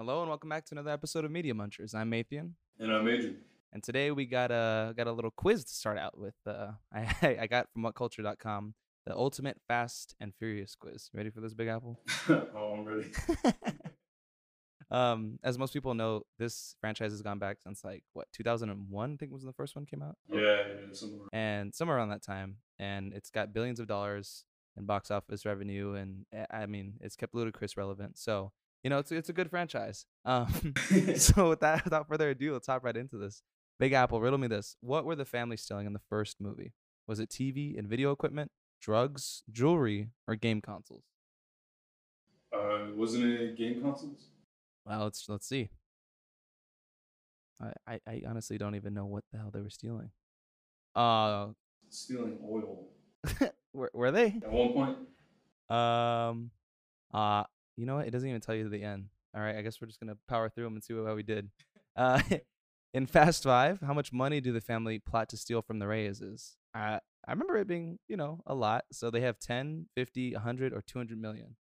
Hello and welcome back to another episode of Media Munchers. I'm Mathian, And I'm Adrian. and today we got a got a little quiz to start out with. Uh, I I got from WhatCulture.com the ultimate Fast and Furious quiz. Ready for this, Big Apple? oh, I'm ready. um, as most people know, this franchise has gone back since like what 2001, I think was when the first one came out, Yeah, yeah, somewhere. and somewhere around that time, and it's got billions of dollars in box office revenue, and eh, I mean, it's kept Ludacris relevant. So you know, it's it's a good franchise. Um, so with that, without further ado, let's hop right into this. Big Apple, riddle me this: What were the family stealing in the first movie? Was it TV and video equipment, drugs, jewelry, or game consoles? uh, wasn't it game consoles? Well, let's let's see. I, I I honestly don't even know what the hell they were stealing. Uh, Stealing oil. were were they? At one point, Um, uh, you know what? It doesn't even tell you to the end. All right, I guess we're just gonna power through them and see how we did. Uh, in Fast Five, how much money do the family plot to steal from the Reyes? Uh, I remember it being, you know, a lot. So they have 10, 50, 100, or 200 million.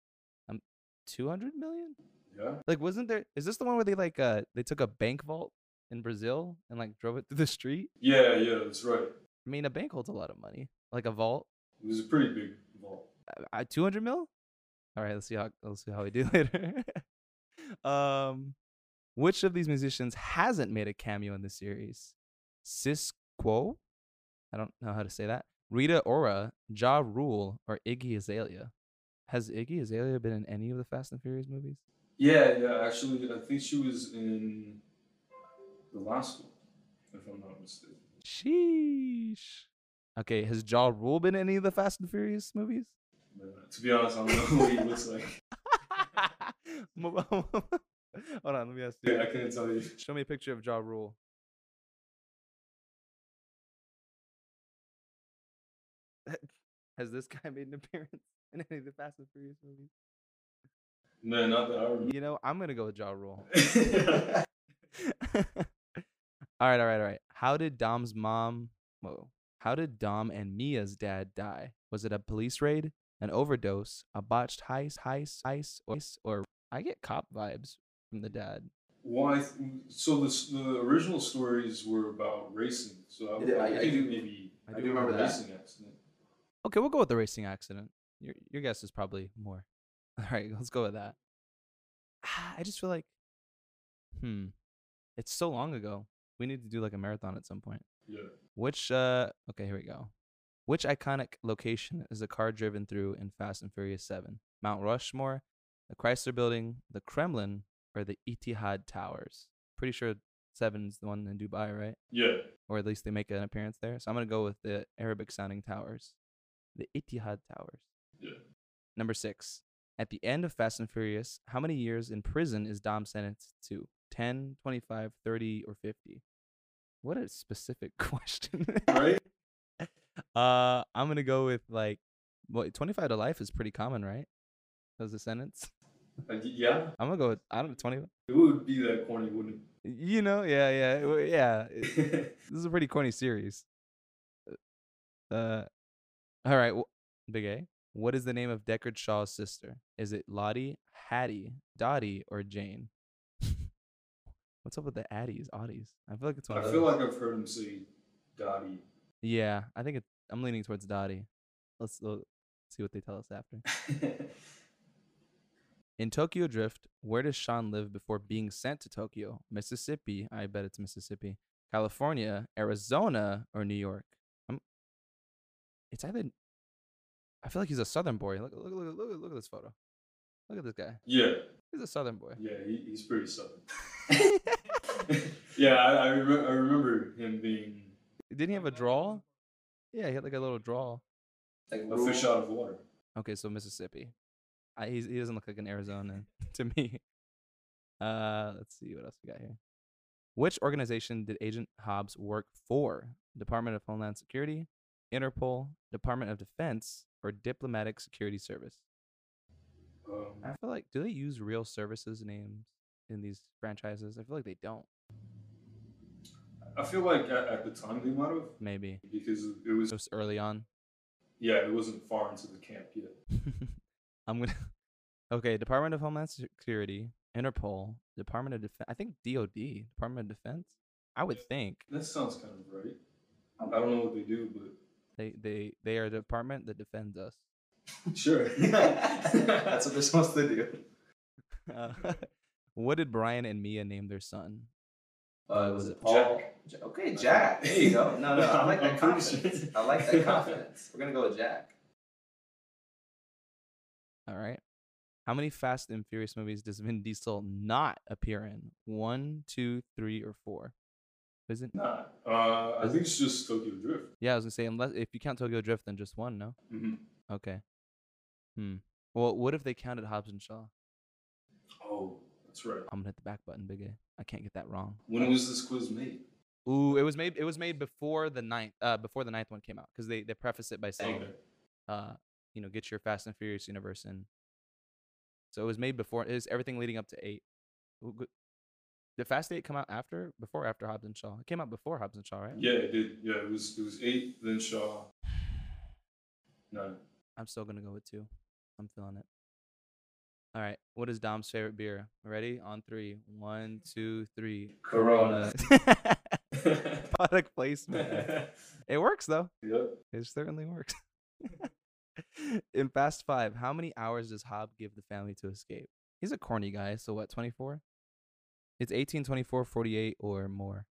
Um, 200 million? yeah. Like, wasn't there? Is this the one where they like uh they took a bank vault in Brazil and like drove it through the street? Yeah, yeah, that's right. I mean, a bank holds a lot of money. Like a vault. It was a pretty big vault. uh, 200 mil all right let's see how let's see how we do later. Um which of these musicians hasn't made a cameo in the series? Sisqó i don't know how to say that. Rita ora ja rule or iggy azalea? Has iggy azalea been in any of the fast and furious movies? Yeah, yeah, actually, I think she was in the last one, if I'm not mistaken. sheesh. Okay has ja rule been in any of the fast and furious movies To be honest, I don't know what he looks like. Hold on let me ask you Yeah, I couldn't tell you. Show me a picture of Ja Rule. Has this guy made an appearance in any of the Fast and Furious movies? No, not that I remember. You know, I'm gonna go with Ja Rule. all right, all right, all right. How did Dom's mom? Whoa. How did Dom and Mia's dad die? Was it a police raid, an overdose, a botched heist, heist, heist, or, or I get cop vibes from the dad. Why? So the the original stories were about racing. So I, Yeah, I- I, I think do- maybe I do remember that. racing accident. Okay, we'll go with the racing accident. Your your guess is probably more. All right, let's go with that. Ah, I just feel like, hmm, it's so long ago. We need to do like a marathon at some point. Yeah. Which uh, okay, here we go. Which iconic location is the car driven through in Fast and Furious Seven? Mount Rushmore, the Chrysler Building, the Kremlin, or the Etihad Towers? Pretty sure Seven's the one in Dubai, right? Yeah. or at least they make an appearance there. So I'm gonna go with the Arabic sounding towers, the Etihad Towers. Yeah. Number six. At the end of Fast and Furious, how many years in prison is Dom sentenced to? 10, 25, 30, or 50? What a specific question. Right. Uh, I'm gonna go with like, what 25 to life is pretty common, right? As a sentence. Uh, yeah. I'm gonna go with I don't know 20. It would be that corny, wouldn't it? You know, yeah, yeah, yeah. this is a pretty corny series. Uh, all right, wh- Big A. What is the name of Deckard Shaw's sister? Is it Lottie, Hattie, Dottie, or Jane? What's up with the Addies, Auddies? I feel like it's one I feel like I've heard him say Dottie. yeah, I think it, I'm leaning towards Dottie. Let's uh, see what they tell us after. In Tokyo Drift, where does Sean live before being sent to Tokyo? Mississippi. I bet it's Mississippi. California, Arizona, or New York? I'm, it's either. I feel like he's a Southern boy. Look, look, look, look, look at this photo. Look at this guy. yeah. He's a Southern boy. Yeah. He, he's pretty southern. yeah, I, I, re- I remember him being Didn't he have a draw? Yeah, he had like a little draw. Like a fish out of water. Okay, so Mississippi. I, he's, he doesn't look like an Arizona to me. Uh, let's see what else we got here. Which organization did Agent Hobbs work for? Department of Homeland Security, Interpol, Department of Defense, or Diplomatic Security Service? Um, I feel like do they use real services names in these franchises? I feel like they don't. I feel like at, at the time they might have Maybe because it was just early on. yeah it wasn't far into the camp yet. I'm gonna. Okay, Department of Homeland Security, Interpol, Department of Defense. I think DOD, Department of Defense. I would think That sounds kind of right. I don't know what they do, but they they they are a department that defends us. sure. That's what they're supposed to do. Uh, what did Brian and Mia name their son? Uh, was it Jack. Paul? Ja- Okay, Jack. There you go. No, no, I like that I'm sure. confidence. I like that confidence. We're gonna go with Jack. All right. How many Fast and Furious movies does Vin Diesel not appear in? One, two, three, or four? Is it? Nah, uh, I think it's just Tokyo Drift. Yeah, I was gonna say unless if you count Tokyo Drift, then just one. No. hmm Okay. Hmm. Well, what if they counted Hobbs and Shaw? That's right. I'm gonna hit the back button, Big A. I can't get that wrong. When was this quiz made? Ooh, it was made. It was made before the ninth. Uh, before the ninth one came out, because they they preface it by saying, Okay. uh, you know, get your Fast and Furious universe in. So it was made before. It was everything leading up to eight. Ooh, good. Did Fast Eight come out after, before, or after Hobbs and Shaw? It came out before Hobbs and Shaw, right? Yeah, it did. Yeah, it was it was eight, then Shaw. No. I'm still gonna go with two. I'm feeling it. All right. What is Dom's favorite beer? Ready? On three. One, two, three. Corona. Product placement. It works though. yep. It certainly works. In Fast Five, how many hours does Hob give the family to escape? He's a corny guy, so what, 24? It's 18, 24, 48, or more.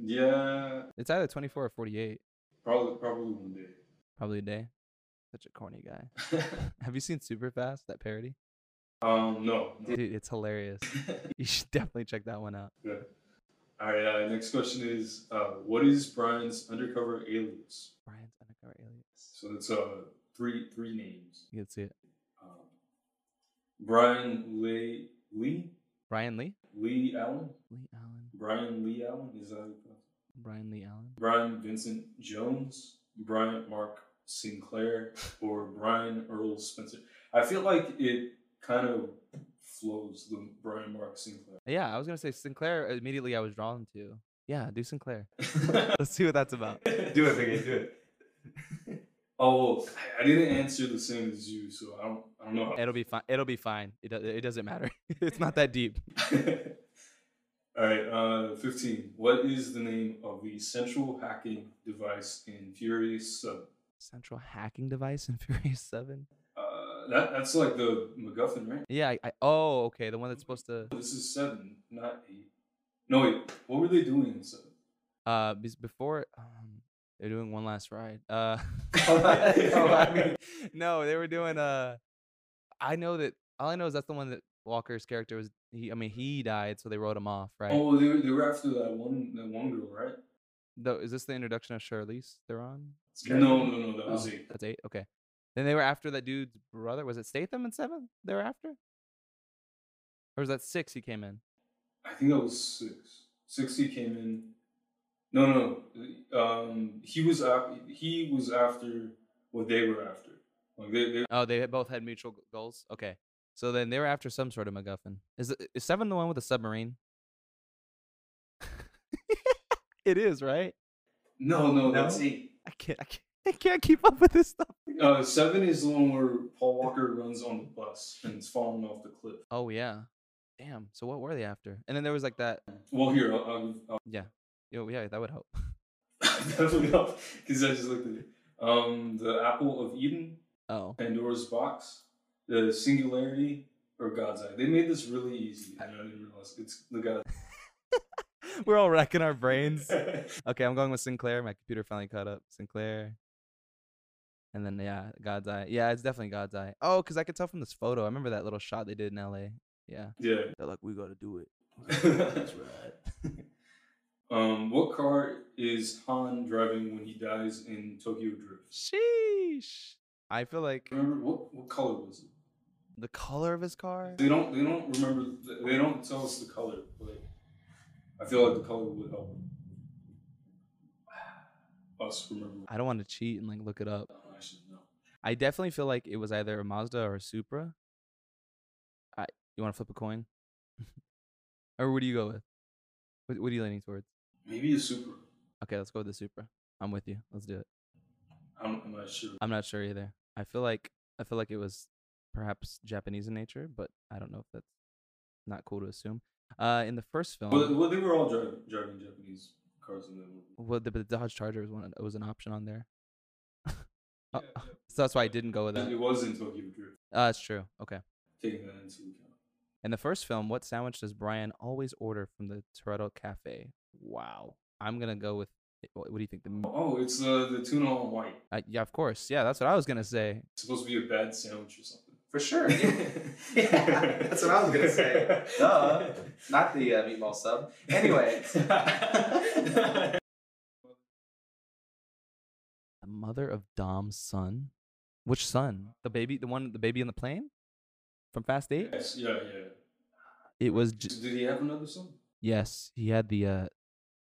Yeah, It's either 24 or 48. probably probably one day. Probably a day. Such a corny guy. Have you seen Super Fast, that parody? Um, no. Dude, it's hilarious. You should definitely check that one out. Yeah. All right. Uh, next question is, uh, what is Brian's undercover alias? Brian's undercover alias. So it's uh three three names. You can see it. Um, Brian Lee Lee Brian Lee? Lee Allen. Lee Allen. Brian Lee Allen is that how you pronounce it? Brian Lee Allen. Brian Vincent Jones, Brian Mark Sinclair, or Brian Earl Spencer. I feel like it kind of flows the Brian Mark Sinclair. Yeah, I was gonna say Sinclair. Uh, immediately, I was drawn to. Yeah, do Sinclair. Let's see what that's about. do it, Biggie. Do it. Oh, well, I didn't answer the same as you, so I don't. I don't know. It'll be fine. It'll be fine. It it doesn't matter. it's not that deep. All right, uh, 15. What is the name of the central hacking device in Furious 7? Central hacking device in Furious 7? That, that's like the MacGuffin, right? Yeah. I, I oh okay. The one that's supposed to This is 7, not 8. No, wait. What were they doing in 7? uh before um they're doing one last ride. Uh. Oh, I mean- no, they were doing uh. I know that all I know is that's the one that Walker's character was. He, I mean, he died, so they wrote him off, right? Oh, they were, they were after that one that one girl, right? Though, is this the introduction of Charlize Theron? No, no, no. That was Oh. 8. That's eight. Okay. Then they were after that dude's brother. Was it Statham in seven? They were after. Or was that six? He came in. I think that was 6. 6 he came in. No, no. Um, he was af- he was after what they were after. Like they, they Oh, they had- both had mutual goals. Okay. So then they were after some sort of MacGuffin. Is it, is seven the one with the submarine? it is, right? No, no, No? that's eight. I can't, I can't. I can't keep up with this stuff. Uh, seven is the one where Paul Walker runs on the bus and is falling off the cliff. Oh yeah. Damn. So what were they after? And then there was like that. Well, here, I'll, I'll, I'll Yeah. Yo, yeah, that would help. definitely help because I just looked at it. Um, the Apple of Eden, Oh. Pandora's box, the Singularity, or God's Eye. They made this really easy, and I didn't even realize it's the God. We're all wrecking our brains. Okay, I'm going with Sinclair. My computer finally caught up. Sinclair. And then yeah, God's Eye. Yeah, it's definitely God's Eye. Oh, because I could tell from this photo. I remember that little shot they did in LA. Yeah. yeah. They're like, we gotta do it. That's right. um, what car is Han driving when he dies in Tokyo Drift? Sheesh. I feel like Remember what what color was it? the color of his car. They don't. They don't remember. They don't tell us the color. But I feel like the color would help us remember. I don't want to cheat and like look it up. I should know. I definitely feel like it was either a Mazda or a Supra. I you want to flip a coin? or what do you go with? What, what are you leaning towards? Maybe a Supra. Okay, let's go with the Supra. I'm with you. Let's do it. I'm, I'm not sure. I'm not sure either. I feel like I feel like it was perhaps Japanese in nature, but I don't know if that's not cool to assume. Uh, in the first film, Well, well, they were all driving, driving Japanese cars in that movie. well, the, the Dodge Charger was one. was an option on there. Uh, Yeah, so that's why I didn't go with yeah. that. It was in Tokyo Drift. Uh, that's true. Okay. Taking that into account. In the first film, what sandwich does Brian always order from the Toretto Cafe? Wow. I'm gonna go with. What, what do you think? The Oh, it's uh, the tuna on white. uh, yeah, of course. Yeah, that's what I was gonna say. It's supposed to be a bad sandwich or something. For sure. yeah, that's what I was gonna say. Duh. Not the uh, meatball sub. Anyway. The mother of Dom's son. Which son? The baby, the one, the baby in the plane, from Fast Eight. yes, yeah, yeah. It was. J- Did he have another son? yes, he had the uh,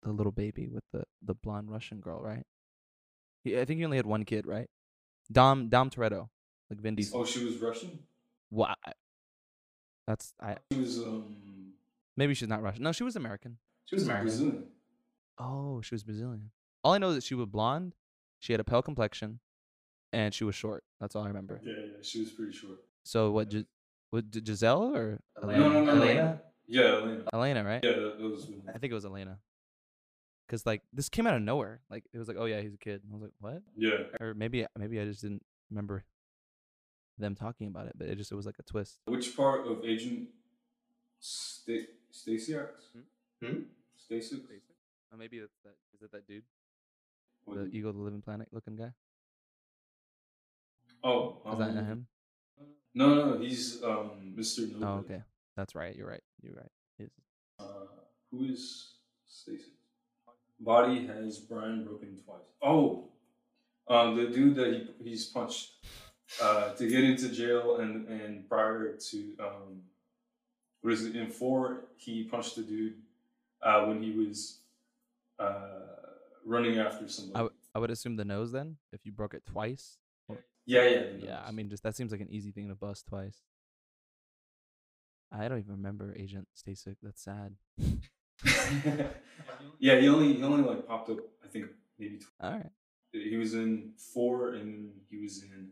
the little baby with the the blonde Russian girl, right? He, I think he only had one kid, right? Dom Dom Toretto, like Vin Diesel. Oh, she was Russian. What? That's I. She was um. Maybe she's not Russian. No, she was American. She was American. Brazilian. Oh, she was Brazilian. All I know is that she was blonde. She had a pale complexion, and she was short. That's all I remember. Yeah, yeah. She was pretty short. So what? Gi- what Gi- Giselle or Elena. No, no, no, no. Elena? Yeah, Elena. Elena, right? Yeah, that, that was. I think it was Elena. Cause like this came out of nowhere. Like it was like, oh yeah, he's a kid. And I was like, what? Yeah. Or maybe maybe I just didn't remember them talking about it. But it just it was like a twist. Which part of Agent Sta- Stasiak? Hmm? Stasiak? Oh, maybe that's that. Is it that dude, What the did- Ego, the Living Planet looking guy? Oh, Is that um, him? No, no, he's um Mr. Nobody. Oh, okay. That's right. You're right. You're right. He's- Uh, who is Stacy? Body has Brian broken twice. Oh, um, the dude that he he's punched uh, to get into jail and and prior to um, what is it in four he punched the dude uh, when he was uh, running after somebody. I, w- I would assume the nose then, if you broke it twice. Yeah, yeah, Yeah, I mean, just that seems like an easy thing to bust twice. I don't even remember Agent Stasek. That's sad. yeah, he only he only like popped up. I think maybe tw- All right. he was in four and he was in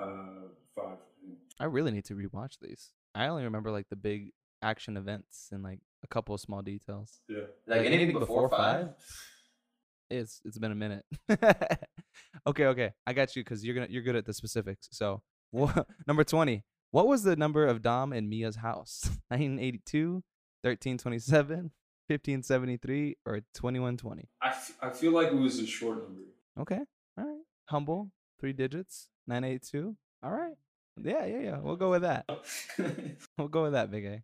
uh five. I. I really need to rewatch these. I only remember like the big action events and like a couple of small details. Yeah. Like, anything, before, five? It's it's been a minute. okay, okay, I got you because you're gonna you're good at the specifics. So wha- number twenty. What was the number of Dom and Mia's house? 1982, 1327, 1573, or 2120? I, f- I feel like it was a short number. Okay, all right. Humble, three digits, 982. All right. Yeah, yeah, yeah. We'll go with that. We'll go with that, Big A.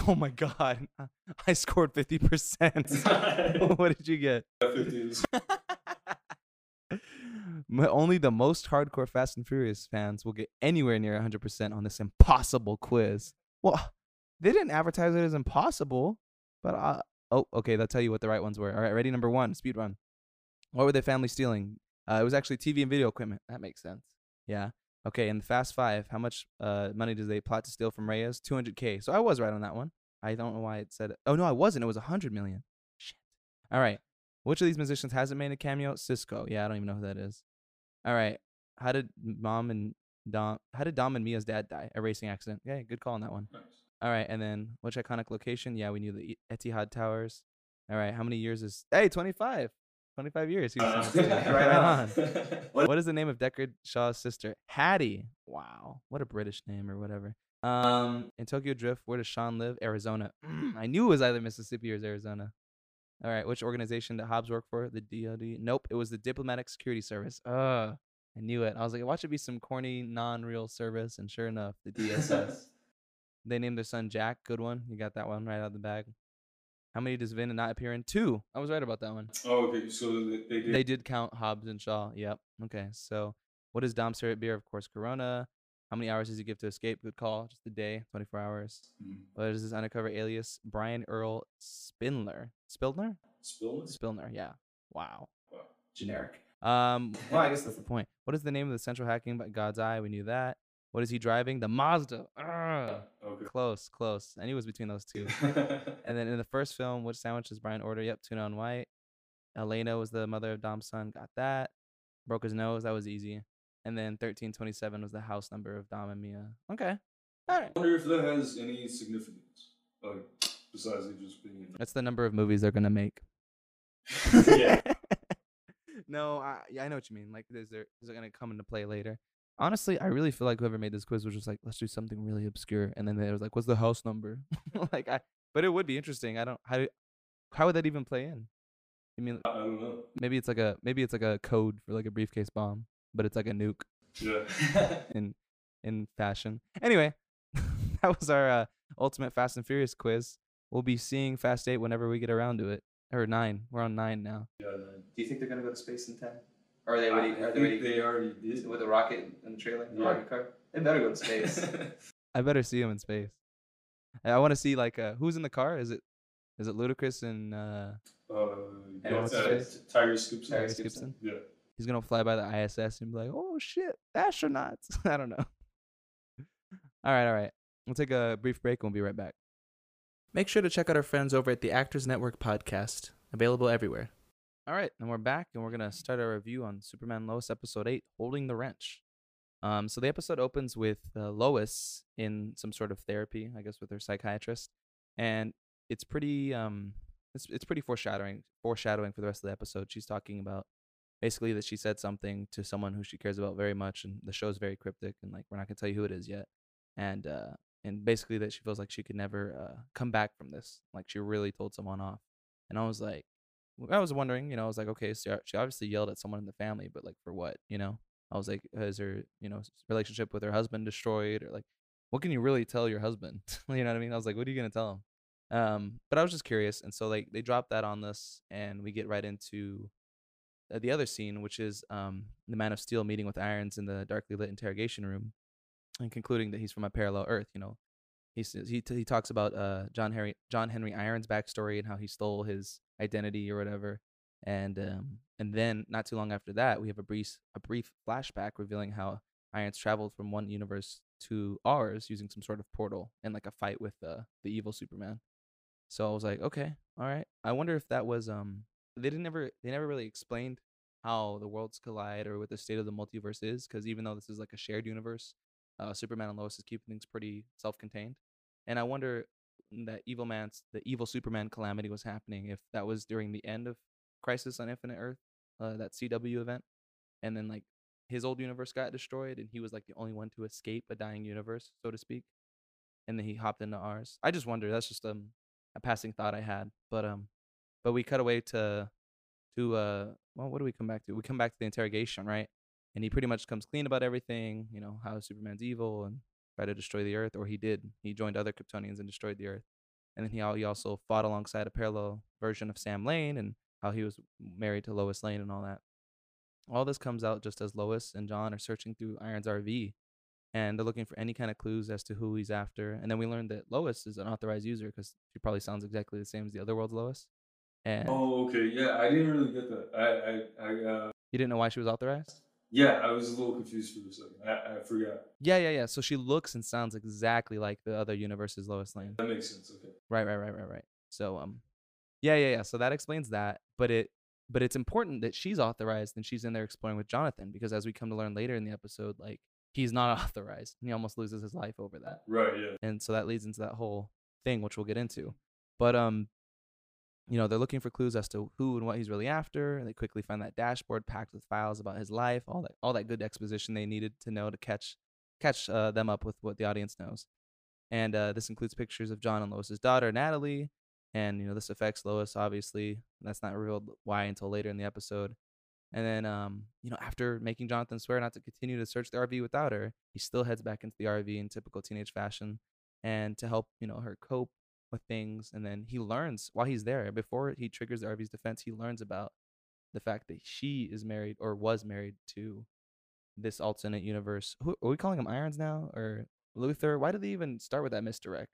Oh my God, I scored 50%. what did you get? Only the most hardcore Fast and Furious fans will get anywhere near 100% on this impossible quiz. Well, they didn't advertise it as impossible, but uh, oh, okay, they'll tell you what the right ones were. All right, ready? Number one, speed run. What were their family stealing? Uh, it was actually TV and video equipment. That makes sense. Yeah. Okay, in the Fast Five, how much uh, money did they plot to steal from Reyes? 200K. So I was right on that one. I don't know why it said. Oh, no, I wasn't. It was 100 million. Shit. All right. Which of these musicians hasn't made a cameo? Sisqó. Yeah, I don't even know who that is. All right. How did mom and Dom? How did Dom and Mia's dad die? A racing accident. Yeah, good call on that one. Nice. All right, and then which iconic location? Yeah, we knew the Etihad Towers. All right, how many years is? Hey, 25. 25 years. He was Uh, right right on. on. what is the name of Deckard Shaw's sister? Hattie. Wow, what a British name or whatever. Um, in Tokyo Drift, where does Sean live? Arizona. I knew it was either Mississippi or Arizona. All right, which organization did Hobbs work for? The DoD. Nope, it was the Diplomatic Security Service. Uh, I knew it. I was like, watch it be some corny, non-real service, and sure enough, the DSS. they named their son Jack. Good one. You got that one right out of the bag. How many does Vin not appear in? Two. I was right about that one. oh, okay. So they, they did. They did count Hobbs and Shaw. Yep. Okay. So, what is Dom's favorite beer? Of course, Corona. How many hours does he give to escape? Good call. Just a day. 24 hours. Mm. What is his undercover alias? Brian Earl Spindler. Spindler? Spillman? Spilner. Yeah. Wow. Wow. Generic. Um. Well, I guess that's the point. What is the name of the central hacking by God's Eye? We knew that. What is he driving? The Mazda. Ugh. Oh, okay. Close, close. I knew it was between those two. And then in the first film, which sandwich does Brian order? Yep, tuna and white. Elena was the mother of Dom's son. Got that. Broke his nose. That was easy. And then 1327 was the house number of Dom and Mia. Okay. All right. I wonder if that has any significance, like besides it just being. That's the number of movies they're gonna make. yeah. no, I yeah, I know what you mean. Like, is there is it gonna come into play later? Honestly, I really feel like whoever made this quiz was just like, let's do something really obscure, and then they was like, what's the house number? like, I. But it would be interesting. I don't how do, how would that even play in? You mean I don't know. maybe it's like a maybe it's like a code for like a briefcase bomb, but it's like a nuke Yeah. in in fashion. Anyway, that was our uh, ultimate Fast and Furious quiz. We'll be seeing Fast Eight whenever we get around to it. Or nine. We're on nine now. yeah man. Do you think they're gonna go to space in ten? Or are they already? I Are they think ready they already did. with a rocket and the trailer? The Yeah. rocket car? They better go to space. I better see him in space. I want to see like uh, who's in the car. Is it is it Ludacris and uh, uh, yeah, uh. Tiger Scoops. Tiger Tyrese Gibson. Gibson? Yeah. He's gonna fly by the ISS and be like, "Oh shit, astronauts!" I don't know. all right, all right. We'll take a brief break and we'll be right back. Make sure to check out our friends over at the Actors Network podcast, available everywhere. All right, and we're back, and we're gonna start our review on Superman Lois episode eight, "Holding the Wrench." Um, so the episode opens with uh, Lois in some sort of therapy, I guess, with her psychiatrist, and it's pretty um, it's it's pretty foreshadowing foreshadowing for the rest of the episode. She's talking about basically that she said something to someone who she cares about very much, and the show's very cryptic, and like we're not gonna tell you who it is yet, and uh, and basically that she feels like she could never uh, come back from this, like she really told someone off, and I was like, I was wondering, you know, I was like, okay, so she obviously yelled at someone in the family, but like for what, you know? I was like, is her, you know, relationship with her husband destroyed, or like, what can you really tell your husband? you know what I mean? I was like, what are you gonna tell him? Um, but I was just curious, and so like they dropped that on this, and we get right into uh, the other scene, which is um the Man of Steel meeting with Irons in the darkly lit interrogation room, and concluding that he's from a parallel Earth. You know, he says he he talks about uh John Henry John Henry Irons' backstory and how he stole his identity or whatever, and um and then not too long after that, we have a brief a brief flashback revealing how Irons traveled from one universe to ours using some sort of portal and like a fight with uh, the evil Superman. So I was like, okay, all right. I wonder if that was um they didn't ever they never really explained how the worlds collide or what the state of the multiverse is because even though this is like a shared universe, uh, Superman and Lois is keeping things pretty self-contained. And I wonder that evil man's the evil Superman calamity was happening if that was during the end of Crisis on Infinite Earth, uh, that CW event, and then like his old universe got destroyed and he was like the only one to escape a dying universe, so to speak. And then he hopped into ours. I just wonder. That's just um a passing thought I had. But um, but we cut away to to uh well, what do we come back to? We come back to the interrogation, right? And he pretty much comes clean about everything. You know how Superman's evil and try to destroy the Earth, or he did. He joined other Kryptonians and destroyed the Earth. And then he he also fought alongside a parallel version of Sam Lane and how he was married to Lois Lane and all that. All this comes out just as Lois and John are searching through Iron's RV and they're looking for any kind of clues as to who he's after. And then we learned that Lois is an authorized user because she probably sounds exactly the same as the other world's Lois. And Oh, okay. Yeah, I didn't really get that. I, I, I uh, you didn't know why she was authorized? Yeah, I was a little confused for a second. I, I forgot. Yeah, yeah, yeah. So she looks and sounds exactly like the other universe's Lois Lane. That makes sense. Okay. Right, right, right, right, right. So um, yeah, yeah, yeah. So that explains that. But it, but it's important that she's authorized and she's in there exploring with Jonathan because as we come to learn later in the episode, like he's not authorized. And he almost loses his life over that. Right. Yeah. and so that leads into that whole thing which we'll get into but um you know they're looking for clues as to who and what he's really after and they quickly find that dashboard packed with files about his life all that all that good exposition they needed to know to catch catch uh, them up with what the audience knows. And uh, this includes pictures of john and lois's daughter natalie and you know this affects lois obviously. That's not revealed why until later in the episode. And then um you know after making jonathan swear not to continue to search the rv without her he still heads back into the rv in typical teenage fashion and to help you know her cope with things and then he learns while he's there before he triggers the RV's defense he learns about the fact that she is married or was married to this alternate universe. Who are we calling him irons now or luther? Why did they even start with that misdirect?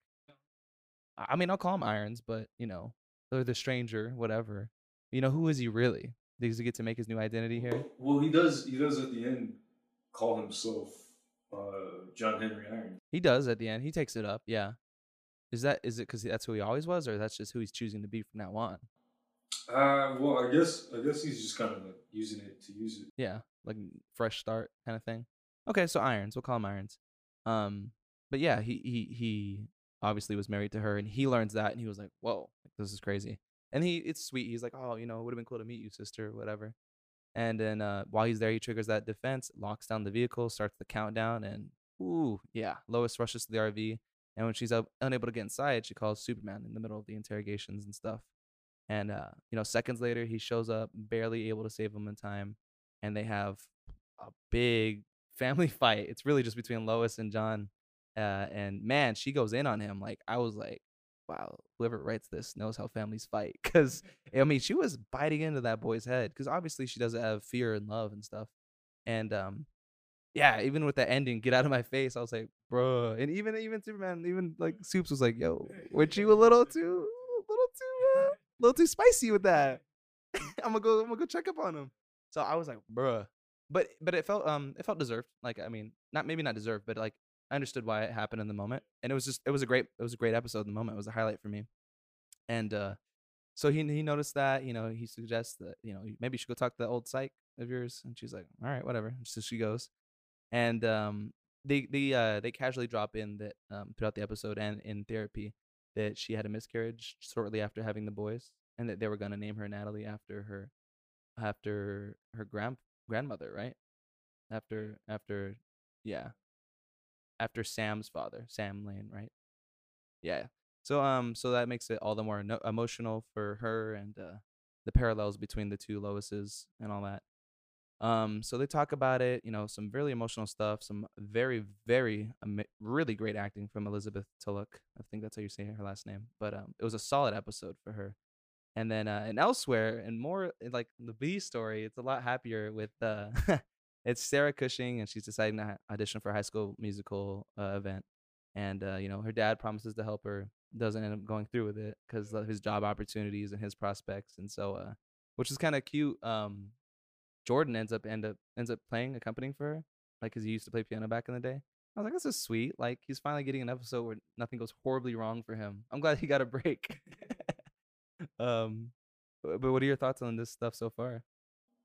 I I mean i'll call him irons but you know or the stranger whatever. You know who is he really? Does he get to make his new identity here? Well, he does. He does at the end call himself uh, John Henry Irons. he does at the end. He takes it up yeah is that is it because that's who he always was or that's just who he's choosing to be from now on Uh, well, I guess I guess he's just kind of like using it to use it. Yeah, like fresh start kind of thing. Okay, so irons. We'll call him irons. Um, but yeah, he he he obviously was married to her, and he learns that, and he was like, "Whoa, this is crazy." And he, it's sweet. He's like, "Oh, you know, it would have been cool to meet you, sister, or whatever." And then uh, while he's there, he triggers that defense, locks down the vehicle, starts the countdown, and ooh, yeah, Lois rushes to the RV, and when she's unable to get inside, she calls Superman in the middle of the interrogations and stuff. And uh, you know, seconds later, he shows up, barely able to save them in time, and they have a big family fight. It's really just between Lois and John. Uh, and man, she goes in on him. Like I was like, wow, whoever writes this knows how families fight. Cause I mean, she was biting into that boy's head. Cause obviously she doesn't have fear and love and stuff. And um, yeah, even with the ending, get out of my face. I was like, bro. And even even Superman, even like Soups was like, yo, weren't you a little too, a little too, uh, a little too spicy with that? I'm gonna go, I'm gonna go check up on him. So I was like, bruh. But but it felt um it felt deserved. Like I mean, not maybe not deserved, but like I understood why it happened in the moment, and it was just it was a great it was a great episode in the moment. It was a highlight for me, and uh, so he he noticed that you know he suggests that you know maybe you should go talk to the old psych of yours, and she's like, all right, whatever. So she goes, and um they they uh they casually drop in that um throughout the episode and in therapy that she had a miscarriage shortly after having the boys, and that they were gonna name her Natalie after her after her grand grandmother, right? After after yeah. After Sam's father, Sam Lane, right? Yeah. So um so that makes it all the more no- emotional for her and uh the parallels between the two Loises and all that. Um so they talk about it, you know, some really emotional stuff, some very very really great acting from Elizabeth Tulloch. I think that's how you say her last name. But um it was a solid episode for her. And then uh, and elsewhere and more like the B story, it's a lot happier with uh it's Sarah Cushing and she's deciding to audition for a high school musical uh, event. And uh, you know, her dad promises to help her, doesn't end up going through with it because of his job opportunities and his prospects. And so uh which is kind of cute. Um Jordan ends up end up ends up playing accompanying for her, like because he used to play piano back in the day. I was like, this is sweet. Like he's finally getting an episode where nothing goes horribly wrong for him. I'm glad he got a break. um, but what are your thoughts on this stuff so far?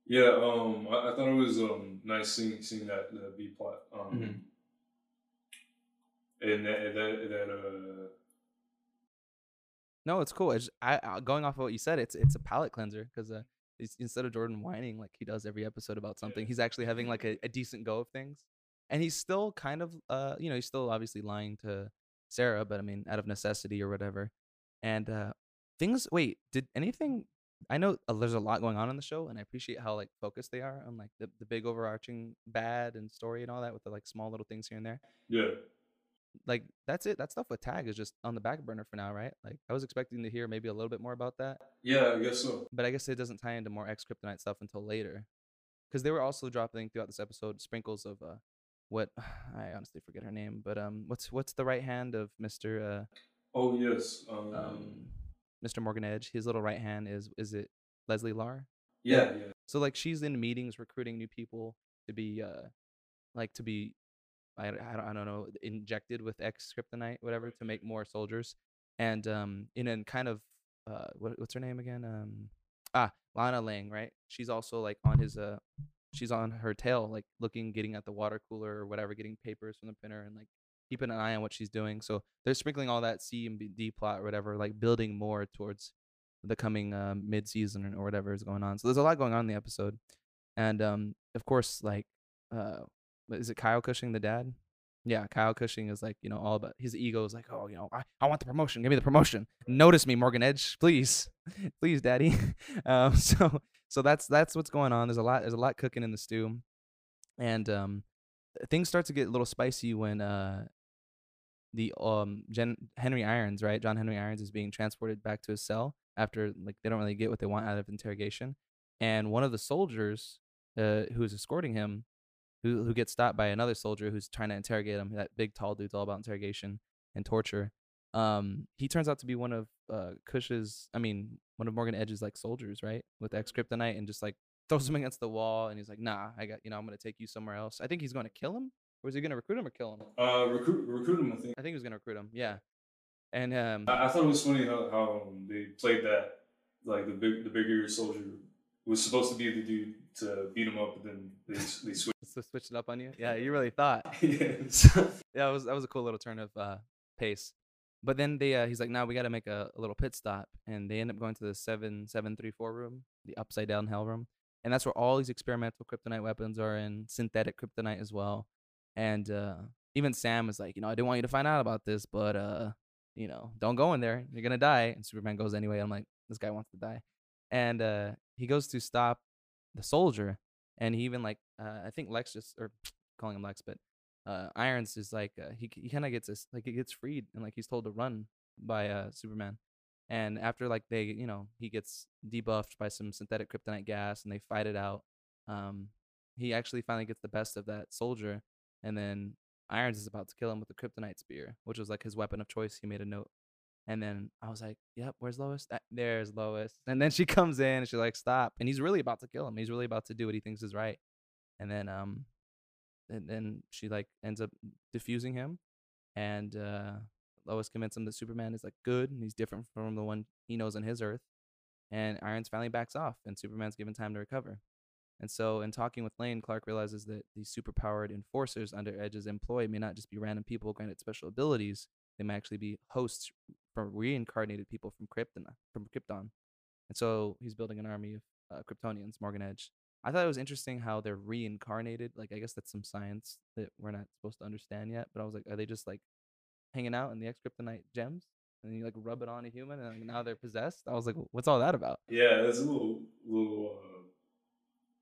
Yeah, um, I, I thought it was um nice seeing seeing that the B plot. Um, Mhm. and that that, that uh, No, it's cool. It's, I, I going off of what you said, it's it's a palate cleanser because uh, instead of Jordan whining like he does every episode about something, he's actually having like a, a decent go of things, and he's still kind of uh you know he's still obviously lying to Sarah, but I mean out of necessity or whatever, and uh things. Wait, did anything? I know uh, there's a lot going on in the show, and I appreciate how like focused they are on like the, the big overarching bad and story and all that with the like small little things here and there yeah, like that's it. That stuff with tag is just on the back burner for now, right? Like I was expecting to hear maybe a little bit more about that, yeah, I guess so. but I guess it doesn't tie into more X Kryptonite stuff until later, because they were also dropping throughout this episode sprinkles of uh, what I honestly forget her name, but um, what's what's the right hand of Mister Uh, Oh yes, um, um, Mister Morgan Edge? His little right hand is is it Leslie Larr? yeah, yeah, So like she's in meetings recruiting new people to be uh like to be I, I, don't, know injected with X kryptonite whatever to make more soldiers. And um in a kind of uh what, what's her name again? Um ah Lana Lang right? She's also like on his uh she's on her tail like looking getting at the water cooler or whatever getting papers from the printer and like keeping an eye on what she's doing. So they're sprinkling all that C and D plot or whatever like building more towards the coming uh, mid season or whatever is going on. So there's a lot going on in the episode, and um, of course, like, uh, is it Kyle Cushing, the dad? Yeah, Kyle Cushing is like, you know, all about his ego is like, oh, you know, I, I want the promotion. Give me the promotion. Notice me, Morgan Edge, please, please, daddy. um, so so that's that's what's going on. There's a lot there's a lot cooking in the stew, and um, things start to get a little spicy when uh the um Henry Irons, right? John Henry Irons is being transported back to his cell after like they don't really get what they want out of interrogation, and one of the soldiers uh, who's escorting him, who who gets stopped by another soldier who's trying to interrogate him, that big tall dude's all about interrogation and torture. Um, he turns out to be one of uh Cush's, I mean, one of Morgan Edge's like soldiers, right? With X Kryptonite and just like throws him against the wall, and he's like, "Nah, I got you know, I'm gonna take you somewhere else." I think he's going to kill him, or is he gonna recruit him or kill him? uh, recruit recruit him. I think. I think he was gonna recruit him. Yeah, and um, I, I thought it was funny how, how um, they played that like the big the bigger soldier was supposed to be the dude to beat him up, but then they they switched. So switched it up on you. Yeah, you really thought. yeah, it was that was a cool little turn of uh, pace. But then they uh, he's like, now we got to make a, a little pit stop, and they end up going to the seven seven three four room, the upside down hell room, and that's where all these experimental kryptonite weapons are in, synthetic kryptonite as well. And uh, even Sam is like, you know, I didn't want you to find out about this, but uh, you know, don't go in there, you're gonna die. And Superman goes anyway. I'm like, this guy wants to die, and uh, he goes to stop the soldier, and he even like, uh, I think Lex just or calling him Lex, but uh, Irons is like uh, he he kind of gets this like he gets freed and like he's told to run by uh, Superman, and after like they you know he gets debuffed by some synthetic kryptonite gas and they fight it out. Um, he actually finally gets the best of that soldier, and then Irons is about to kill him with the kryptonite spear, which was like his weapon of choice. He made a note. And then I was like, "Yep, where's Lois? There's Lois." And then she comes in and she's like, "Stop!" And he's really about to kill him. He's really about to do what he thinks is right. And then um, and then she like ends up defusing him, and uh, Lois convinces him that Superman is like good and he's different from the one he knows on his Earth. And Irons finally backs off, and Superman's given time to recover. And so, in talking with Lane, Clark realizes that these superpowered enforcers under Edge's employ may not just be random people granted special abilities; they may actually be hosts for reincarnated people from Krypton. From Krypton. And so, he's building an army of uh, Kryptonians, Morgan Edge. I thought it was interesting how they're reincarnated. Like, I guess that's some science that we're not supposed to understand yet. But I was like, are they just like hanging out in the ex Kryptonite gems? And you like rub it on a human, and like, now they're possessed. I was like, what's all that about? Yeah, that's a little little uh,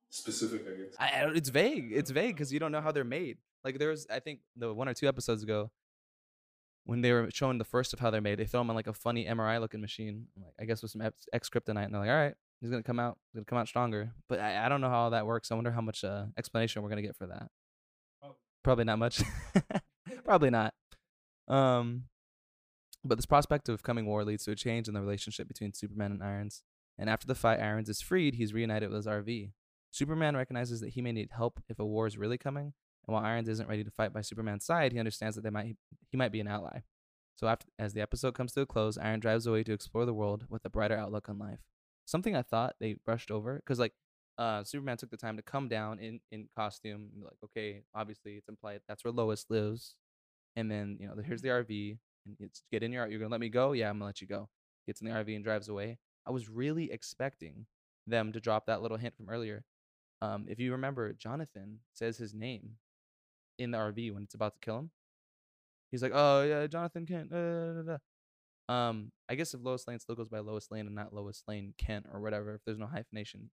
specific, I guess. I, it's vague. It's vague because you don't know how they're made. Like there was, I think, the one or two episodes ago, when they were showing the first of how they're made, they throw them on like a funny MRI looking machine, like I guess with some X kryptonite, and they're like, all right, he's gonna come out, he's gonna come out stronger. But I, I don't know how all that works. I wonder how much uh, explanation we're gonna get for that. Probably. Probably not much. Probably not. Um, but this prospect of coming war leads to a change in the relationship between Superman and Irons. And after the fight, Irons is freed. He's reunited with his RV. Superman recognizes that he may need help if a war is really coming, and while Irons isn't ready to fight by Superman's side, he understands that they might he might be an ally. So after as the episode comes to a close, Iron drives away to explore the world with a brighter outlook on life. Something I thought they brushed over because like uh, Superman took the time to come down in in costume. Like okay, obviously it's implied that's where Lois lives, and then you know here's the RV and it's get in your you're gonna let me go yeah I'm gonna let you go. Gets in the RV and drives away. I was really expecting them to drop that little hint from earlier um, if you remember, Jonathan says his name in the RV when it's about to kill him. He's like, "Oh yeah, Jonathan Kent." Uh, da, da, da." Um, I guess if Lois Lane still goes by Lois Lane and not Lois Lane Kent or whatever, if there's no hyphenation,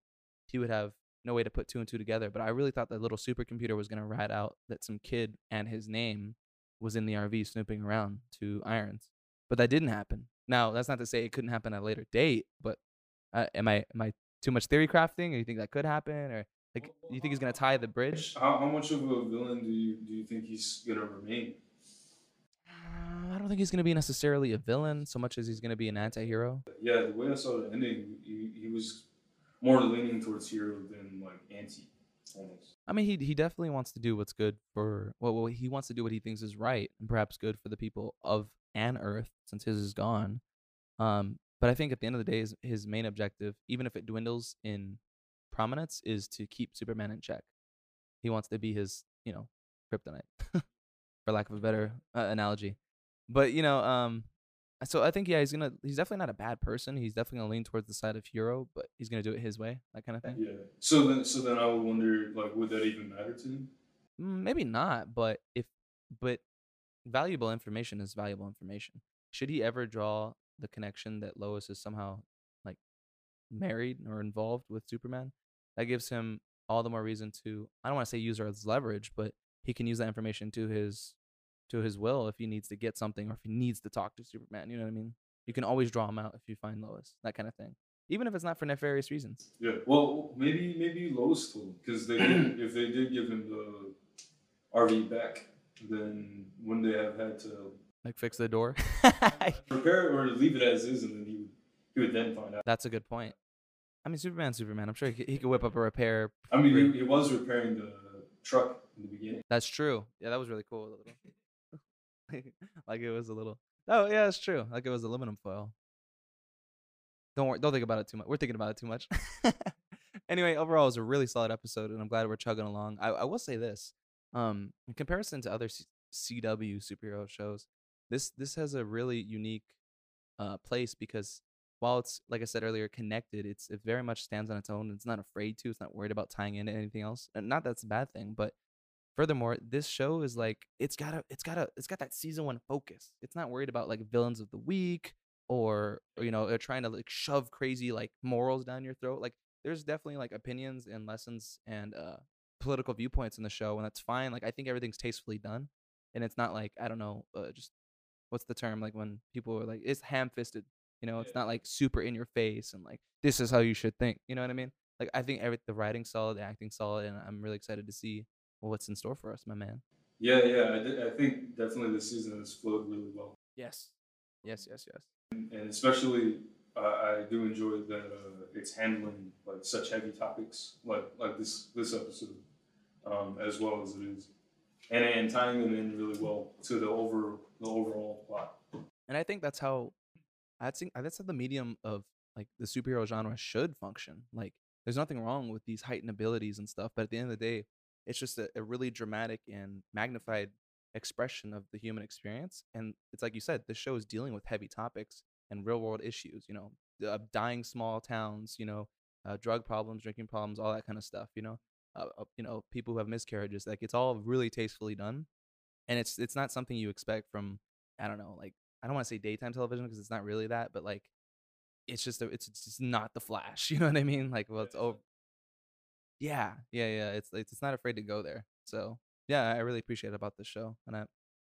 he would have no way to put two and two together. But I really thought that little supercomputer was gonna rat out that some kid and his name was in the RV snooping around to Irons, but that didn't happen. Now that's not to say it couldn't happen at a later date, but uh, am I am I too much theory crafting, or you think that could happen, or like do you think he's gonna tie the bridge? How, how much of a villain do you do you think he's gonna remain? Uh, I don't think he's gonna be necessarily a villain so much as he's gonna be an anti-hero. Yeah, the way I saw the ending, he, he was more leaning towards hero than like anti, almost. I mean, he he definitely wants to do what's good for well, well, he wants to do what he thinks is right and perhaps good for the people of an Earth since his is gone. Um, but I think at the end of the day, his, his main objective, even if it dwindles in prominence, is to keep Superman in check. He wants to be his, you know, kryptonite, for lack of a better uh, analogy. But you know, um, so I think yeah, he's gonna he's definitely not a bad person. He's definitely gonna lean towards the side of hero, but he's gonna do it his way, that kind of thing. Yeah. So then, so then I would wonder, like, would that even matter to him? Mm, maybe not, but if but valuable information is valuable information. Should he ever draw the connection that Lois is somehow like married or involved with Superman, that gives him all the more reason to I don't want to say use her as leverage, but he can use that information to his to his will if he needs to get something or if he needs to talk to Superman. You know what I mean? You can always draw him out if you find Lois, that kind of thing. Even if it's not for nefarious reasons. Yeah. Well, maybe maybe Lois told because they if they did give him the RV back, then wouldn't they have had to Like fix the door. prepare it or leave it as is, and then he would he would then find out. That's a good point. I mean, Superman, Superman. I'm sure he could, he could whip up a repair. I mean, he, he was repairing the truck in the beginning. That's true. Yeah, that was really cool. like it was a little. Oh yeah, it's true. Like it was aluminum foil. Don't worry. Don't think about it too much. We're thinking about it too much. anyway, overall, it was a really solid episode, and I'm glad we're chugging along. I, I will say this: um, in comparison to other C- CW superhero shows, this this has a really unique uh, place because while it's like I said earlier, connected, it's it very much stands on its own. It's not afraid to. It's not worried about tying into anything else. And not that's a bad thing, but furthermore, this show is like it's got a it's got a it's got that season one focus. It's not worried about like villains of the week or, or you know they're trying to like shove crazy like morals down your throat. Like there's definitely like opinions and lessons and uh political viewpoints in the show, and that's fine. Like I think everything's tastefully done, and it's not like I don't know, uh, just what's the term like when people are like it's ham fisted. You know, it's not like super in your face and like this is how you should think. You know what I mean? Like I think every the writing's solid, the acting's solid, and I'm really excited to see what's in store for us, my man. Yeah, yeah. I, I think definitely the season has flowed really well, Yes. Yes, yes, yes. and especially uh, I do enjoy that uh, it's handling like such heavy topics like like this this episode, um, as well as it is, and and tying them in really well to the over the overall plot. And I think that's how I think that's how the medium of like the superhero genre should function. Like there's nothing wrong with these heightened abilities and stuff, but at the end of the day, it's just a, a really dramatic and magnified expression of the human experience. And it's like you said, this show is dealing with heavy topics and real world issues, you know, uh, dying small towns, you know, uh, drug problems, drinking problems, all that kind of stuff, you know, uh, uh, you know, people who have miscarriages, like it's all really tastefully done. And it's it's not something you expect from I don't know, like I don't want to say daytime television because it's not really that, but like it's just a, it's it's just not the Flash. You know what I mean? Like well, it's over. Yeah, yeah, yeah. It's it's it's not afraid to go there. So yeah, I really appreciate about this show, and I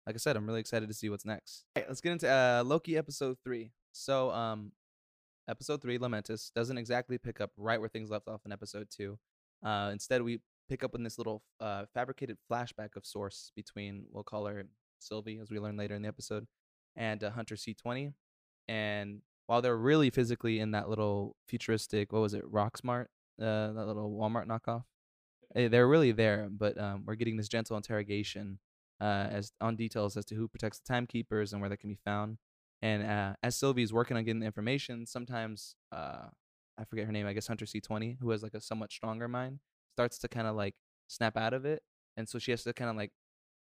like I said, I'm really excited to see what's next. All right, let's get into uh, Loki episode three. So um, episode three, Lamentis, doesn't exactly pick up right where things left off in episode two. Uh, instead, we pick up in this little uh, fabricated flashback of source between we'll call her Sylvie, as we learn later in the episode, and uh, Hunter C20. And while they're really physically in that little futuristic, what was it, Rocksmart, uh, that little Walmart knockoff, eh, they're really there. But um, we're getting this gentle interrogation uh, as on details as to who protects the timekeepers and where they can be found. And uh, as Sylvie's working on getting the information, sometimes uh, I forget her name. I guess Hunter C20, who has like a somewhat stronger mind, starts to kind of like snap out of it, and so she has to kind of like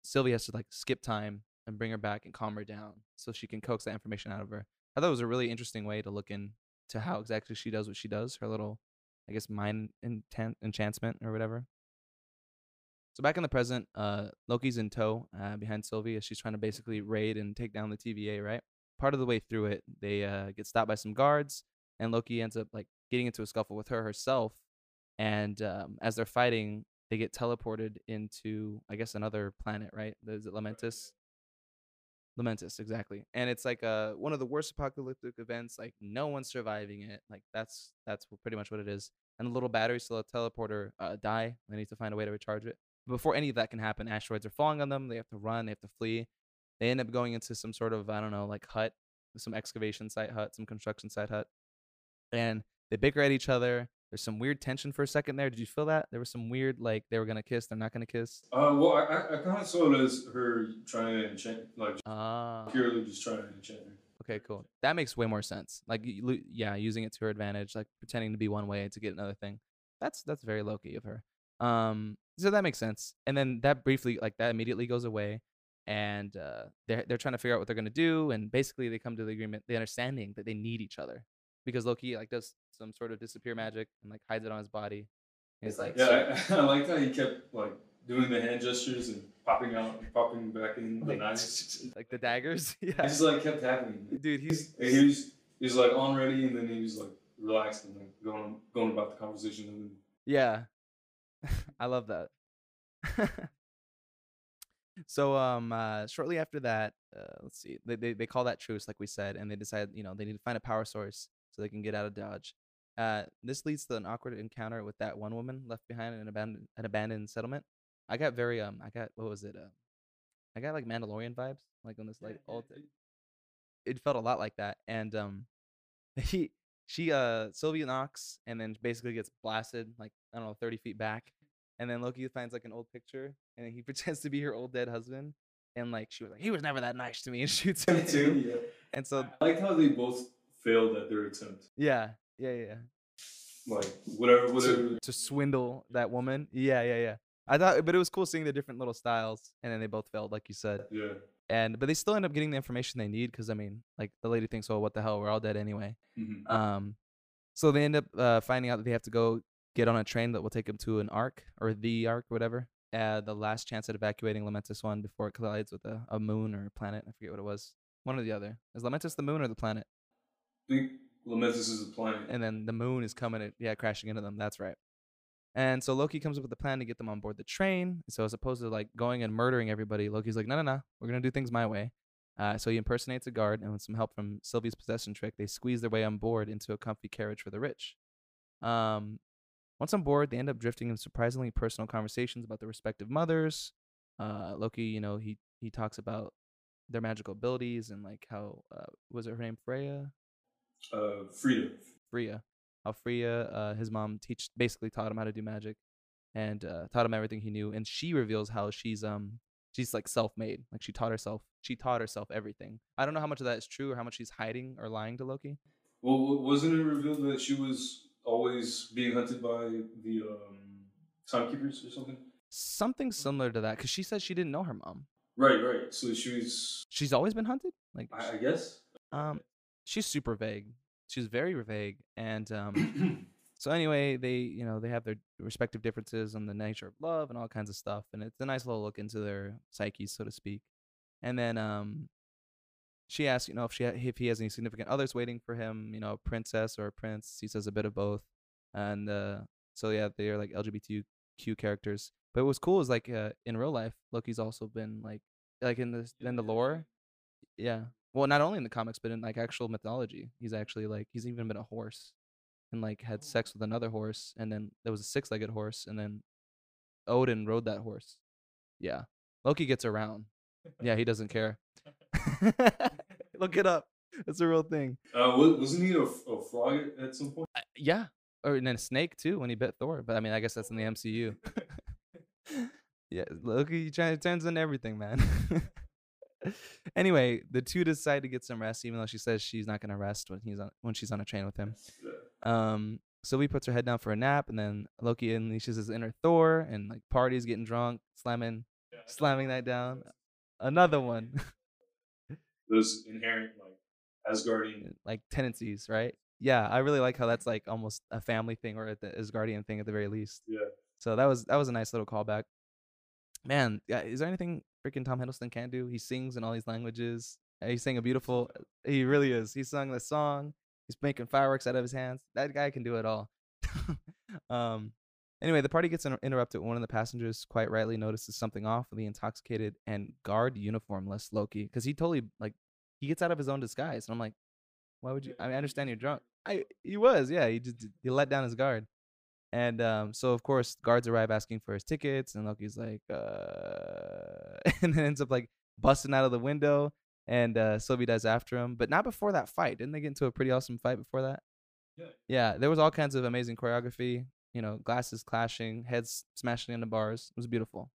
Sylvie has to like skip time and bring her back and calm her down so she can coax that information out of her. I thought it was a really interesting way to look into how exactly she does what she does. Her little, I guess, mind intent enchantment or whatever. So back in the present, uh, Loki's in tow uh, behind Sylvie as she's trying to basically raid and take down the TVA. Right, part of the way through it, they uh, get stopped by some guards, and Loki ends up like getting into a scuffle with her herself. And um, as they're fighting, they get teleported into, I guess, another planet. Right? Is it Lamentis? Lamentis, exactly. And it's like uh one of the worst apocalyptic events. Like no one's surviving it. Like that's that's pretty much what it is. And the little batteries to the teleporter uh, die. They need to find a way to recharge it. Before any of that can happen, asteroids are falling on them. They have to run. They have to flee. They end up going into some sort of I don't know, like hut, some excavation site hut, some construction site hut, and they bicker at each other. There's some weird tension for a second there. Did you feel that? There was some weird like they were gonna kiss, they're not gonna kiss. Uh, well, I, I, kind of saw it as her trying to enchant, like Ah. purely just trying to enchant her. Okay, cool. That makes way more sense. Like, yeah, using it to her advantage, like pretending to be one way to get another thing. That's that's very Loki of her. Um, so that makes sense. And then that briefly, like that immediately goes away, and uh, they're they're trying to figure out what they're gonna do, and basically they come to the agreement, the understanding that they need each other, because Loki like does some sort of disappear magic and like hides it on his body. He's like, Yeah, I, I liked how he kept like doing the hand gestures and popping out and popping back in the Like, knives. like the daggers. It yeah, just like kept happening. dude, he's And he was he was like on ready, and then he was like relaxed and like going going about the conversation. And then Yeah. I love that. so um uh shortly after that, uh let's see. They, they they call that truce like we said and they decide, you know, they need to find a power source so they can get out of Dodge. Uh this leads to an awkward encounter with that one woman left behind in an abandoned an abandoned settlement. I got very um I got what was it? Uh, I got like Mandalorian vibes like on this like old it felt a lot like that. And um he she uh Sylvia knocks and then basically gets blasted like I don't know 30 feet back. And then Loki finds like an old picture and he pretends to be her old dead husband. And like she was like, he was never that nice to me and shoots him too. yeah. And so I liked how they both failed at their attempt. yeah, yeah, yeah. like whatever, whatever. to, to swindle that woman. Yeah, yeah, yeah. I thought, but it was cool seeing the different little styles, and then they both failed, like you said. Yeah. And but they still end up getting the information they need because I mean, like the lady thinks, oh, what the hell, we're all dead anyway. Mhm. Um, so they end up uh, finding out that they have to go get on a train that will take them to an arc or the arc, whatever. Uh, the last chance at evacuating Lamentis one before it collides with a, a moon or a planet. I forget what it was. One or the other. Is Lamentis the moon or the planet? Think Lamentis is a planet. and then the moon is coming at, yeah crashing into them that's right. And so loki comes up with a plan to get them on board the train. So as opposed to like going and murdering everybody loki's like no no no we're gonna do things my way. Uh, so he impersonates a guard and with some help from sylvie's possession trick they squeeze their way on board into a comfy carriage for the rich. Um, once on board they end up drifting in surprisingly personal conversations about their respective mothers. Uh, loki you know he he talks about their magical abilities and like how uh, was her name freya Uh, Frida. Freya. How Freya, uh, his mom, teach basically taught him how to do magic, and uh, taught him everything he knew. And she reveals how she's um she's like self-made, like she taught herself she taught herself everything. I don't know how much of that is true or how much she's hiding or lying to Loki. Well, wasn't it revealed that she was always being hunted by the um, timekeepers or something? Something similar to that, because she says she didn't know her mom. Right, right. So she was, She's always been hunted. Like, I, I guess. um, she's super vague. She's very vague, and um, So anyway, they you know they have their respective differences on the nature of love and all kinds of stuff, and it's a nice little look into their psyches, so to speak. And then um, she asks, you know, if she ha- if he has any significant others waiting for him, you know, a princess or a prince. He says a bit of both, and uh, so yeah, they are like LGBTQ characters. But what's cool is like uh, in real life, Loki's also been like like in the in the lore, yeah. Well, not only in the comics, but in like actual mythology, he's actually like he's even been a horse, and like had sex with another horse, and then there was a six-legged horse, and then Odin rode that horse. Yeah, Loki gets around. Yeah, he doesn't care. Look it up. It's a real thing. Uh, wasn't he a frog at, some point? Uh, yeah, or and then a snake too when he bit Thor. But I mean, I guess that's in the MCU. yeah, Loki turns into everything, man. anyway, the two decide to get some rest, even though she says she's not gonna rest when he's on when she's on a train with him. Um, Sylvie puts her head down for a nap, and then Loki unleashes his inner Thor and like parties, getting drunk, slamming, slamming that down. Another one, Those inherent like Asgardian. like tendencies, right? Yeah, I really like how that's like almost a family thing or the Asgardian thing at the very least. Yeah. So that was that was a nice little callback. Man, yeah, is there anything freaking Tom Hiddleston can't do? He sings in all these languages. Uh, He sang a beautiful. He really is. He sung the song. He's making fireworks out of his hands. That guy can do it all. um. Anyway, the party gets inter- interrupted. One of the passengers quite rightly notices something off with the intoxicated and guard uniformless Loki, because he totally like he gets out of his own disguise, and I'm like, why would you? I mean, I understand you're drunk. I he was, yeah. He just he let down his guard. And um, so of course guards arrive asking for his tickets, and Loki's like, uh, and then ends up like busting out of the window, and uh, Sylvie dies after him, but not before that fight. Didn't they get into a pretty awesome fight before that? Yeah. Yeah, there was all kinds of amazing choreography. You know, glasses clashing, heads smashing into bars. It was beautiful.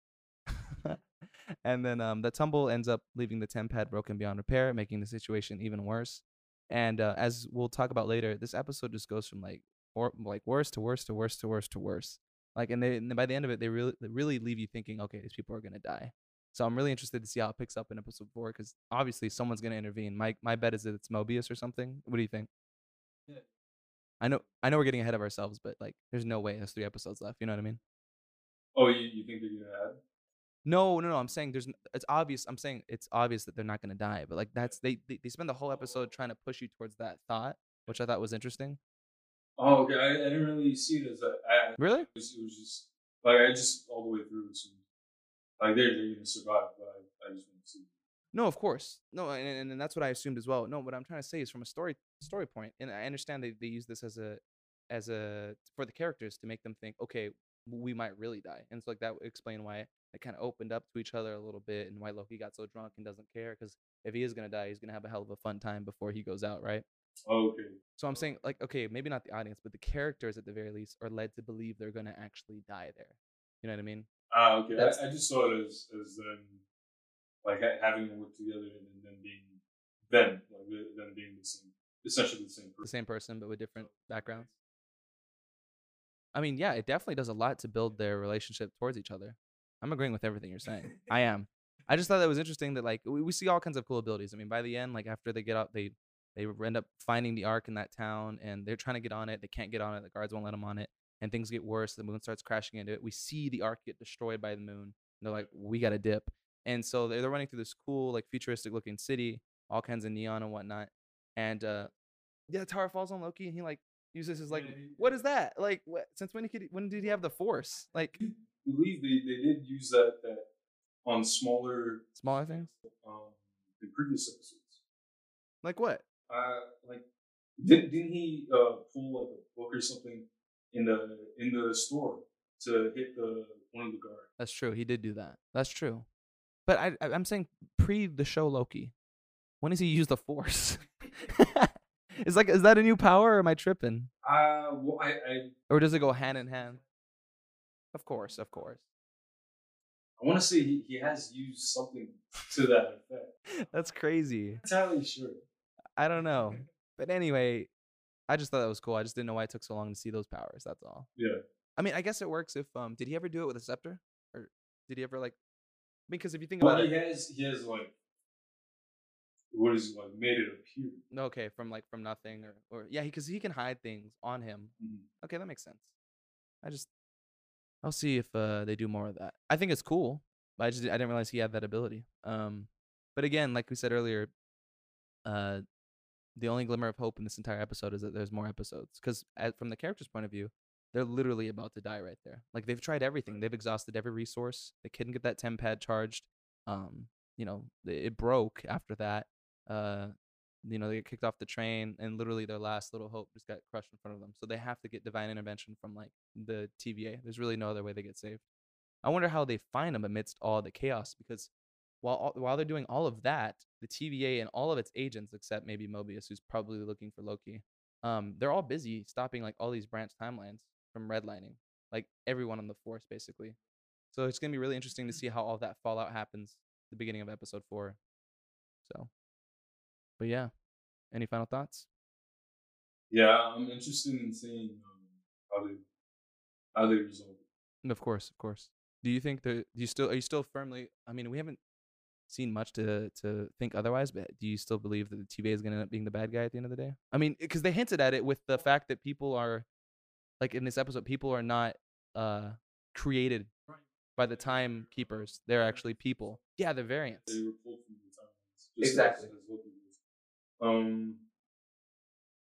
and then um, the tumble ends up leaving the TemPad broken beyond repair, making the situation even worse. And uh, as we'll talk about later, this episode just goes from like or like worse to worse to worse to worse to worse. Like, and they and by the end of it, they really they really leave you thinking, okay, these people are gonna die. So I'm really interested to see how it picks up in episode four because obviously someone's gonna intervene. My my bet is that it's Mobius or something. What do you think? Yeah. I know I know we're getting ahead of ourselves, but like, there's no way there's three episodes left. You know what I mean? Oh, you, you think they're gonna add? No, no, no. I'm saying there's. It's obvious. I'm saying it's obvious that they're not gonna die. But like that's they they, they spend the whole episode trying to push you towards that thought, which I thought was interesting. Oh, okay. I, I didn't really see it as that. I, Really? it, was, it was just like I just all the way through assumed like they're they're gonna survive, but I, I just want to see. No, of course. No, and, and and that's what I assumed as well. No, what I'm trying to say is from a story story point, and I understand they, they use this as a as a for the characters to make them think, okay, we might really die, and so like that would explain why they kind of opened up to each other a little bit, and why Loki got so drunk and doesn't care, because if he is gonna die, he's gonna have a hell of a fun time before he goes out, right? Oh, okay. So I'm saying like, okay, maybe not the audience, but the characters at the very least are led to believe they're gonna actually die there. You know what I mean? Ah, okay. That's- I, I just saw it as as them like having them work together and then being them like them being the same, essentially the same person. The same person but with different backgrounds. I mean, yeah, it definitely does a lot to build their relationship towards each other. I'm agreeing with everything you're saying. I am. I just thought that was interesting that like we, we see all kinds of cool abilities. I mean, by the end, like after they get out, they they end up finding the ark in that town, and they're trying to get on it. They can't get on it. The guards won't let them on it, and things get worse. The moon starts crashing into it. We see the ark get destroyed by the moon. And they're like, we got to dip. And so they're, they're running through this cool, like futuristic looking city, all kinds of neon and whatnot. And uh, yeah, the tower falls on Loki, and he like uses his like, what is that? Like, what, since when he could, when did he have the force? Like, I believe they, they did use that that on smaller smaller things. um in previous episodes. Like what? Uh, like didn't didn't he uh pull like a book or something in the in the store to hit the one of the guards? That's true. He did do that. That's true. But I, I I'm saying pre the show Loki. When does he use the force? is like is that a new power or am I tripping? Uh, well, I I, Or does it go hand in hand? Of course, of course. I want to say he, he has used something to that effect. That's crazy. Not entirely sure. I don't know. But anyway, I just thought that was cool. I just didn't know why it took so long to see those powers. That's all. Yeah. I mean, I guess it works if um did he ever do it with a scepter? Or did he ever like because if you think Well, about he it has he has like what is it, like made it appear. okay, from like from nothing or or yeah, because he, can hide things on him. Mhm. Okay, that makes sense. I just I'll see if uh they do more of that. I think it's cool, but I just I didn't realize he had that ability. Um but again, like we said earlier, uh the only glimmer of hope in this entire episode is that there's more episodes cuz from the character's point of view, they're literally about to die right there. Like they've tried everything. They've exhausted every resource. They couldn't get that TemPad charged. Um, you know, it it broke after that. Uh you know, they get kicked off the train and literally their last little hope just got crushed in front of them. So they have to get divine intervention from like the TVA. There's really no other way they get saved. I wonder how they find them amidst all the chaos because while while they're doing all of that, the TVA and all of its agents, except maybe Mobius, who's probably looking for Loki, um, they're all busy stopping like all these branch timelines from redlining, like everyone on the force basically. So it's gonna be really interesting to see how all that fallout happens at the beginning of episode four. So, but yeah, any final thoughts? Yeah, I'm interested in seeing um, how they how they resolve it. Of course, of course. Do you think that do you still are you still firmly? I mean, we haven't seen much to to think otherwise, but do you still believe that the TVA is going to end up being the bad guy at the end of the day? I mean, because they hinted at it with the fact that people are, like in this episode, people are not uh created by the timekeepers. They're actually people. Yeah, they're variants. They were from the timelines. Exactly. As, as Loki was. Um,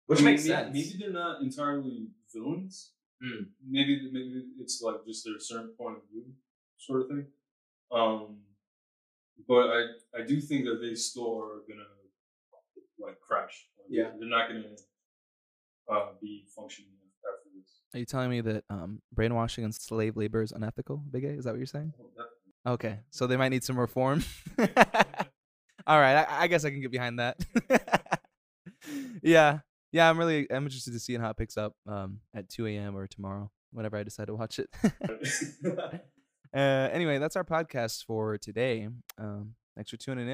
Which I mean, makes may- sense. Maybe they're not entirely villains. Hmm. Maybe maybe it's like just their certain point of view, sort of thing. Um, but I I do think that they still are gonna like crash. Like, Yeah. they're not gonna uh, be functioning after this. Are you telling me that um brainwashing and slave labor is unethical, Big A? Is that what you're saying? Oh. Okay, so they might need some reform. All right, I, I guess I can get behind that. yeah, yeah, I'm really I'm interested to see how it picks up um at 2 a.m. or tomorrow, whenever I decide to watch it. uh, anyway, that's our podcast for today. Um, thanks for tuning in.